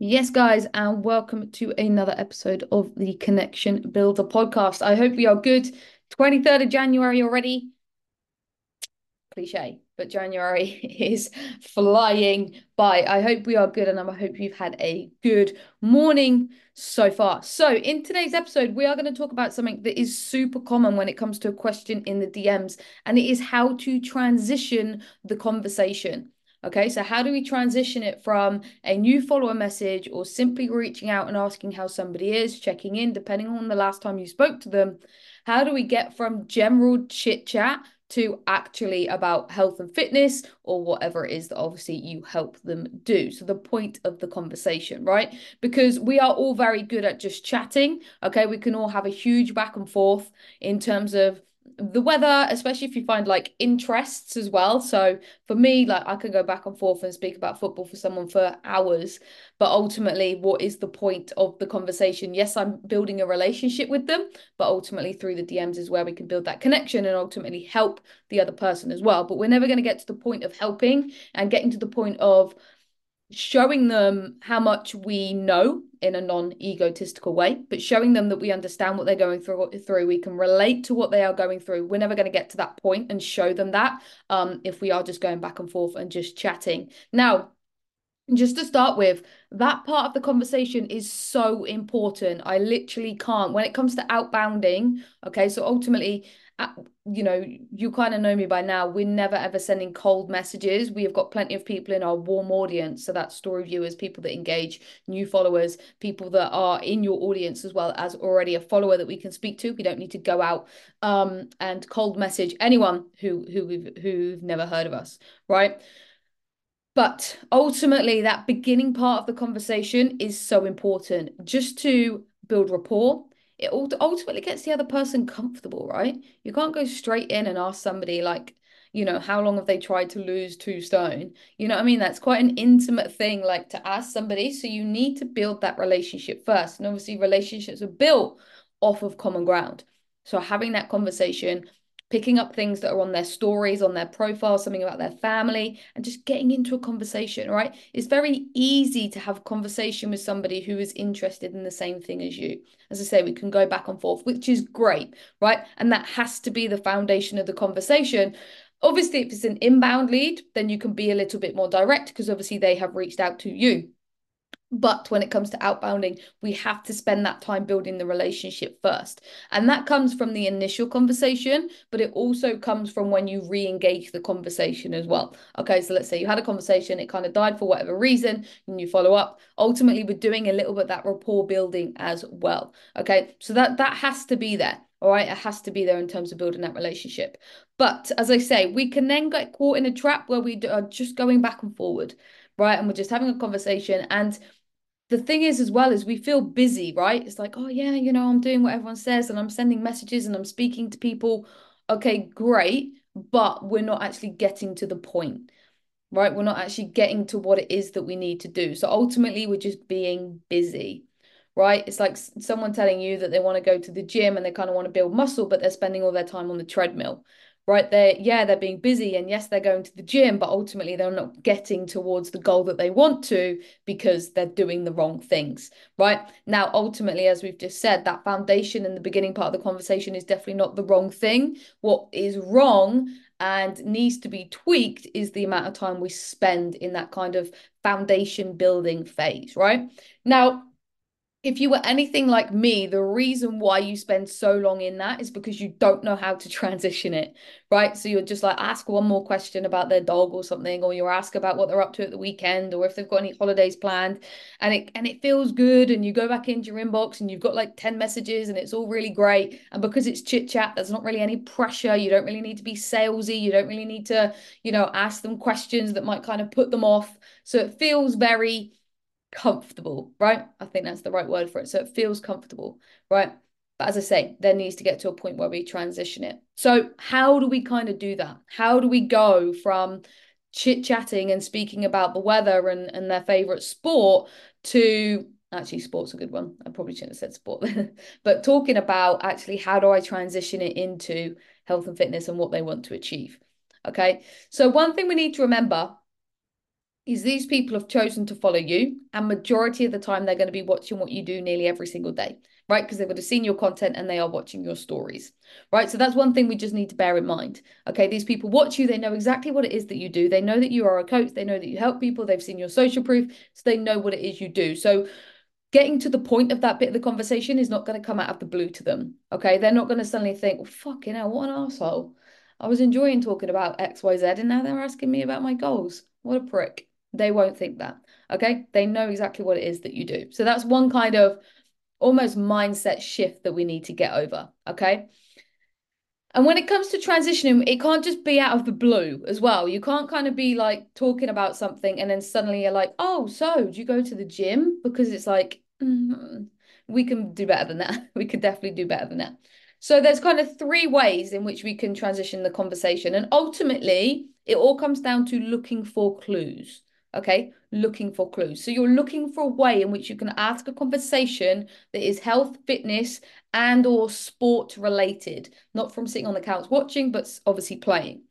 Yes, guys, and welcome to another episode of the Connection Builder podcast. I hope we are good. 23rd of January already. Cliche, but January is flying by. I hope we are good and I hope you've had a good morning so far. So, in today's episode, we are going to talk about something that is super common when it comes to a question in the DMs, and it is how to transition the conversation. Okay, so how do we transition it from a new follower message or simply reaching out and asking how somebody is, checking in, depending on the last time you spoke to them? How do we get from general chit chat to actually about health and fitness or whatever it is that obviously you help them do. So, the point of the conversation, right? Because we are all very good at just chatting. Okay. We can all have a huge back and forth in terms of the weather, especially if you find like interests as well. So for me, like I can go back and forth and speak about football for someone for hours, but ultimately, what is the point of the conversation? Yes, I'm building a relationship with them, but ultimately, through the DMs is where we can build that connection and ultimately help the other person as well. But we're never going to get to the point of helping and getting to the point of showing them how much we know in a non-egotistical way but showing them that we understand what they're going through through we can relate to what they are going through. We're never going to get to that point and show them that um, if we are just going back and forth and just chatting. Now just to start with that part of the conversation is so important. I literally can't. When it comes to outbounding okay so ultimately you know, you kind of know me by now. We're never ever sending cold messages. We have got plenty of people in our warm audience. So that's story viewers, people that engage, new followers, people that are in your audience as well as already a follower that we can speak to. We don't need to go out um, and cold message anyone who who we've who've never heard of us, right? But ultimately, that beginning part of the conversation is so important just to build rapport it ultimately gets the other person comfortable, right? You can't go straight in and ask somebody like, you know, how long have they tried to lose two stone? You know what I mean? That's quite an intimate thing, like to ask somebody. So you need to build that relationship first. And obviously, relationships are built off of common ground. So having that conversation, picking up things that are on their stories, on their profile, something about their family, and just getting into a conversation, right? It's very easy to have a conversation with somebody who is interested in the same thing as you. As I say, we can go back and forth, which is great, right? And that has to be the foundation of the conversation. Obviously, if it's an inbound lead, then you can be a little bit more direct because obviously they have reached out to you. But when it comes to outbounding, we have to spend that time building the relationship first. And that comes from the initial conversation, but it also comes from when you re engage the conversation as well. Okay, so let's say you had a conversation, it kind of died for whatever reason, and you follow up. Ultimately, we're doing a little bit that rapport building as well. Okay, so that that has to be there. All right, it has to be there in terms of building that relationship. But as I say, we can then get caught in a trap where we are just going back and forward, right? And we're just having a conversation and the thing is as well is we feel busy right? It's like oh yeah you know i'm doing what everyone says and i'm sending messages and i'm speaking to people. Okay great but we're not actually getting to the point right? We're not actually getting to what it is that we need to do. So ultimately we're just being busy right? It's like someone telling you that they want to go to the gym and they kind of want to build muscle but they're spending all their time on the treadmill right they're yeah they're being busy and yes they're going to the gym but ultimately they're not getting towards the goal that they want to because they're doing the wrong things right? Now ultimately as we've just said that foundation in the beginning part of the conversation is definitely not the wrong thing. What is wrong and needs to be tweaked is the amount of time we spend in that kind of foundation building phase right? Now if you were anything like me, the reason why you spend so long in that is because you don't know how to transition it, right? So you're just like ask one more question about their dog or something, or you're ask about what they're up to at the weekend, or if they've got any holidays planned, and it and it feels good, and you go back into your inbox and you've got like 10 messages and it's all really great. And because it's chit chat, there's not really any pressure. You don't really need to be salesy, you don't really need to, you know, ask them questions that might kind of put them off. So it feels very comfortable, right? I think that's the right word for it. So it feels comfortable, right? But as I say, there needs to get to a point where we transition it. So, how do we kind of do that? How do we go from chit chatting and speaking about the weather and, and their favorite sport to actually, sport's a good one. I probably shouldn't have said sport, but talking about actually how do I transition it into health and fitness and what they want to achieve. Okay. So, one thing we need to remember is these people have chosen to follow you, and majority of the time they're going to be watching what you do nearly every single day, right? Because they would have seen your content and they are watching your stories, right? So that's one thing we just need to bear in mind. Okay, these people watch you, they know exactly what it is that you do. They know that you are a coach, they know that you help people, they've seen your social proof, so they know what it is you do. So getting to the point of that bit of the conversation is not going to come out of the blue to them. Okay, they're not going to suddenly think, well, fucking hell, what an asshole. I was enjoying talking about XYZ and now they're asking me about my goals. What a prick. They won't think that. Okay. They know exactly what it is that you do. So that's one kind of almost mindset shift that we need to get over. Okay. And when it comes to transitioning, it can't just be out of the blue as well. You can't kind of be like talking about something and then suddenly you're like, oh, so do you go to the gym? Because it's like, mm, we can do better than that. We could definitely do better than that. So there's kind of three ways in which we can transition the conversation. And ultimately, it all comes down to looking for clues okay looking for clues. So you're looking for a way in which you can ask a conversation that is health fitness and or sport related not from sitting on the couch watching but obviously playing.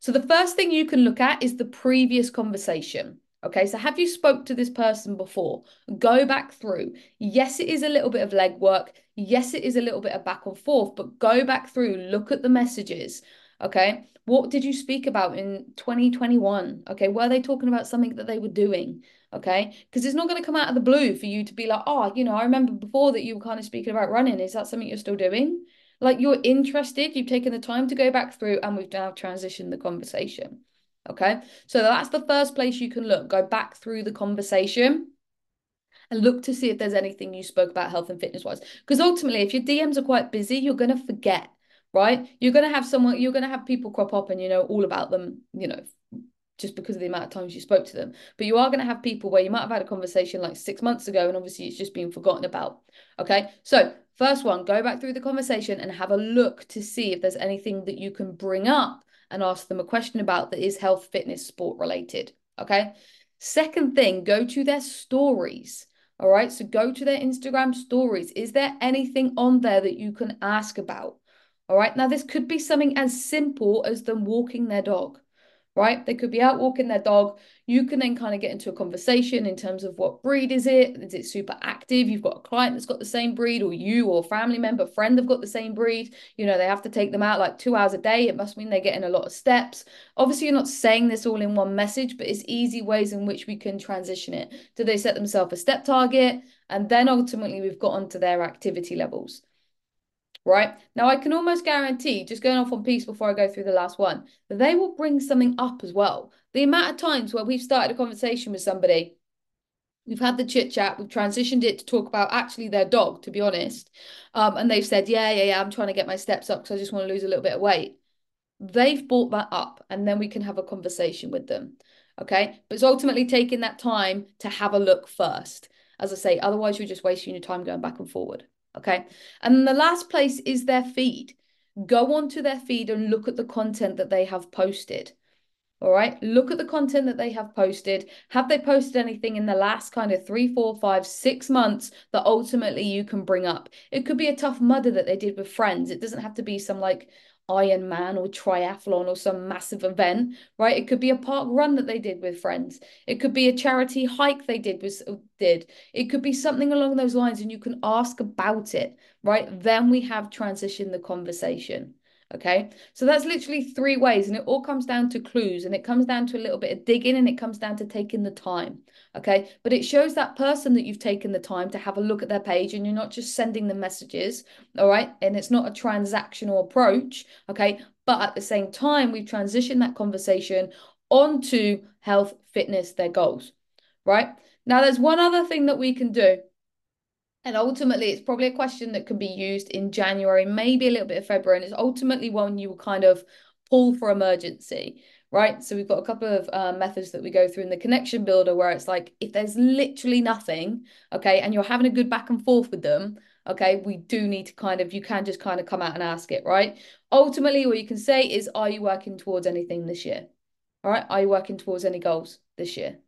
So the first thing you can look at is the previous conversation okay? So have you spoke to this person before? Go back through. Yes it is a little bit of legwork. Yes it is a little bit of back and forth but go back through look at the messages okay what did you speak about in 2021? Okay, were they talking about something that they were doing? Okay, because it's not going to come out of the blue for you to be like, oh, you know, I remember before that you were kind of speaking about running. Is that something you're still doing? Like you're interested, you've taken the time to go back through, and we've now transitioned the conversation. Okay, so that's the first place you can look. Go back through the conversation and look to see if there's anything you spoke about health and fitness wise. Because ultimately, if your DMs are quite busy, you're going to forget right? You're going to have someone, you're going to have people crop up and you know all about them, you know, just because of the amount of times you spoke to them. But you are going to have people where you might have had a conversation like six months ago and obviously it's just been forgotten about. Okay. So, first one, go back through the conversation and have a look to see if there's anything that you can bring up and ask them a question about that is health, fitness, sport related. Okay. Second thing, go to their stories. All right. So, go to their Instagram stories. Is there anything on there that you can ask about? All right. Now, this could be something as simple as them walking their dog, right? They could be out walking their dog. You can then kind of get into a conversation in terms of what breed is it? Is it super active? You've got a client that's got the same breed, or you or family member, friend have got the same breed. You know, they have to take them out like two hours a day. It must mean they're getting a lot of steps. Obviously, you're not saying this all in one message, but it's easy ways in which we can transition it. Do they set themselves a step target? And then ultimately, we've got onto their activity levels right? Now, I can almost guarantee, just going off on piece before I go through the last one, they will bring something up as well. The amount of times where we've started a conversation with somebody, we've had the chit chat, we've transitioned it to talk about actually their dog, to be honest. Um, and they've said, yeah, yeah, yeah, I'm trying to get my steps up because I just want to lose a little bit of weight. They've brought that up, and then we can have a conversation with them. Okay. But it's ultimately taking that time to have a look first. As I say, otherwise, you're just wasting your time going back and forward. Okay. And the last place is their feed. Go onto their feed and look at the content that they have posted. All right. Look at the content that they have posted. Have they posted anything in the last kind of three, four, five, six months that ultimately you can bring up? It could be a Tough Mudder that they did with friends. It doesn't have to be some like Ironman or triathlon or some massive event, right? It could be a park run that they did with friends. It could be a charity hike they did with uh, did. It could be something along those lines, and you can ask about it, right? Then we have transitioned the conversation. Okay. So that's literally three ways. And it all comes down to clues and it comes down to a little bit of digging and it comes down to taking the time. Okay. But it shows that person that you've taken the time to have a look at their page and you're not just sending them messages. All right. And it's not a transactional approach. Okay. But at the same time, we've transitioned that conversation onto health, fitness, their goals. Right. Now, there's one other thing that we can do and ultimately, it's probably a question that can be used in January, maybe a little bit of February. And it's ultimately one you will kind of pull for emergency, right? So we've got a couple of uh, methods that we go through in the connection builder where it's like, if there's literally nothing, okay, and you're having a good back and forth with them, okay, we do need to kind of, you can just kind of come out and ask it, right? Ultimately, what you can say is, are you working towards anything this year? All right, are you working towards any goals this year?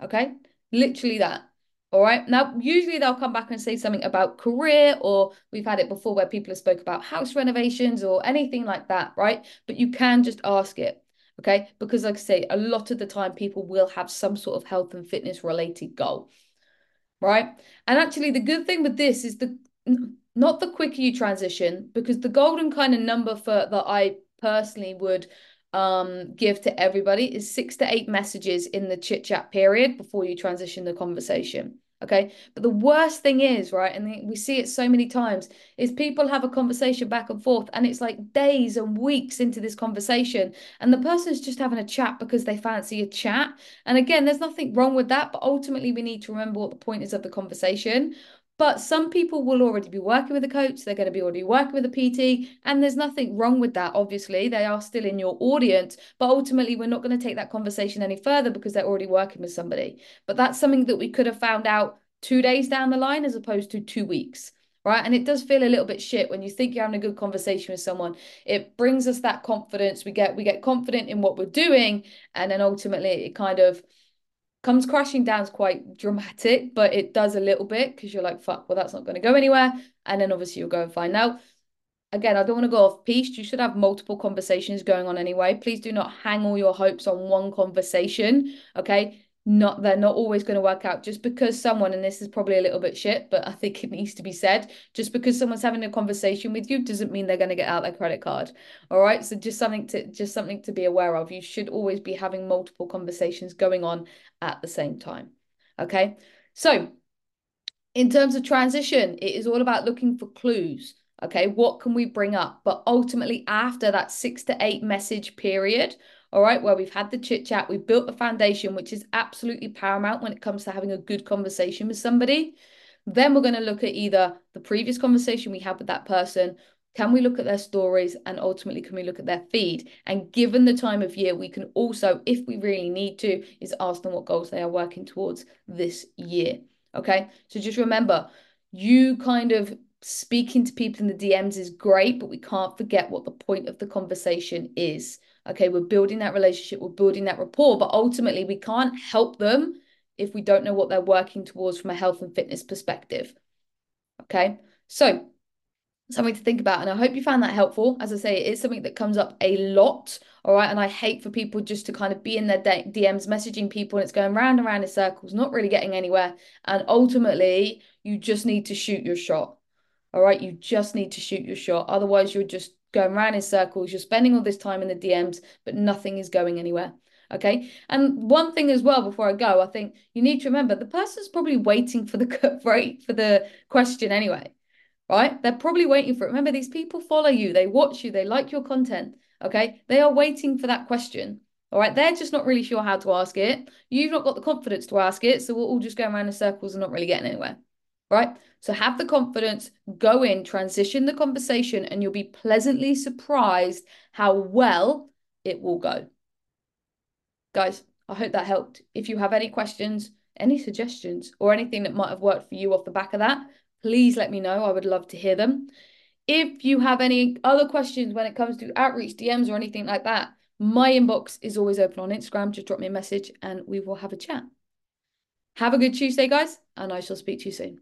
Okay, literally that. All right. Now, usually they'll come back and say something about career, or we've had it before where people have spoke about house renovations or anything like that, right? But you can just ask it. Okay. Because, like I say, a lot of the time people will have some sort of health and fitness related goal. Right. And actually, the good thing with this is the not the quicker you transition, because the golden kind of number for that I personally would um, give to everybody is six to eight messages in the chit chat period before you transition the conversation. Okay. But the worst thing is, right, and we see it so many times, is people have a conversation back and forth, and it's like days and weeks into this conversation, and the person's just having a chat because they fancy a chat. And again, there's nothing wrong with that, but ultimately, we need to remember what the point is of the conversation. But some people will already be working with a coach, they're going to be already working with a PT, and there's nothing wrong with that. Obviously, they are still in your audience, but ultimately, we're not going to take that conversation any further because they're already working with somebody. But that's something that we could have found out two days down the line as opposed to two weeks right? And it does feel a little bit shit when you think you're having a good conversation with someone. It brings us that confidence. We get we get confident in what we're doing, and then ultimately it kind of comes crashing down is quite dramatic, but it does a little bit because you're like, fuck, well, that's not going to go anywhere. And then obviously you'll go and find out. Again, I don't want to go off piece. You should have multiple conversations going on anyway. Please do not hang all your hopes on one conversation. Okay not they're not always going to work out just because someone and this is probably a little bit shit but i think it needs to be said just because someone's having a conversation with you doesn't mean they're going to get out their credit card. All right so just something to just something to be aware of. You should always be having multiple conversations going on at the same time. Okay? So in terms of transition it is all about looking for clues. Okay? What can we bring up? But ultimately after that 6 to 8 message period all right, where we've had the chit chat, we've built the foundation, which is absolutely paramount when it comes to having a good conversation with somebody. Then we're going to look at either the previous conversation we had with that person. Can we look at their stories and ultimately can we look at their feed? And given the time of year, we can also, if we really need to, is ask them what goals they are working towards this year. Okay. So just remember, you kind of speaking to people in the DMs is great, but we can't forget what the point of the conversation is. Okay, we're building that relationship, we're building that rapport, but ultimately we can't help them if we don't know what they're working towards from a health and fitness perspective. Okay, so something to think about. And I hope you found that helpful. As I say, it's something that comes up a lot. All right. And I hate for people just to kind of be in their DMs messaging people and it's going round and round in circles, not really getting anywhere. And ultimately, you just need to shoot your shot. All right. You just need to shoot your shot. Otherwise, you're just going around in circles. You're spending all this time in the DMs, but nothing is going anywhere. Okay. And one thing as well before I go, I think you need to remember the person's probably waiting for the right for the question anyway. Right? They're probably waiting for it. Remember, these people follow you, they watch you, they like your content. Okay. They are waiting for that question. All right. They're just not really sure how to ask it. You've not got the confidence to ask it. So we're all just going around in circles and not really getting anywhere right? So have the confidence, go in, transition the conversation, and you'll be pleasantly surprised how well it will go. Guys, I hope that helped. If you have any questions, any suggestions, or anything that might have worked for you off the back of that, please let me know. I would love to hear them. If you have any other questions when it comes to outreach, DMs, or anything like that, my inbox is always open on Instagram. Just drop me a message and we will have a chat. Have a good Tuesday, guys, and I shall speak to you soon.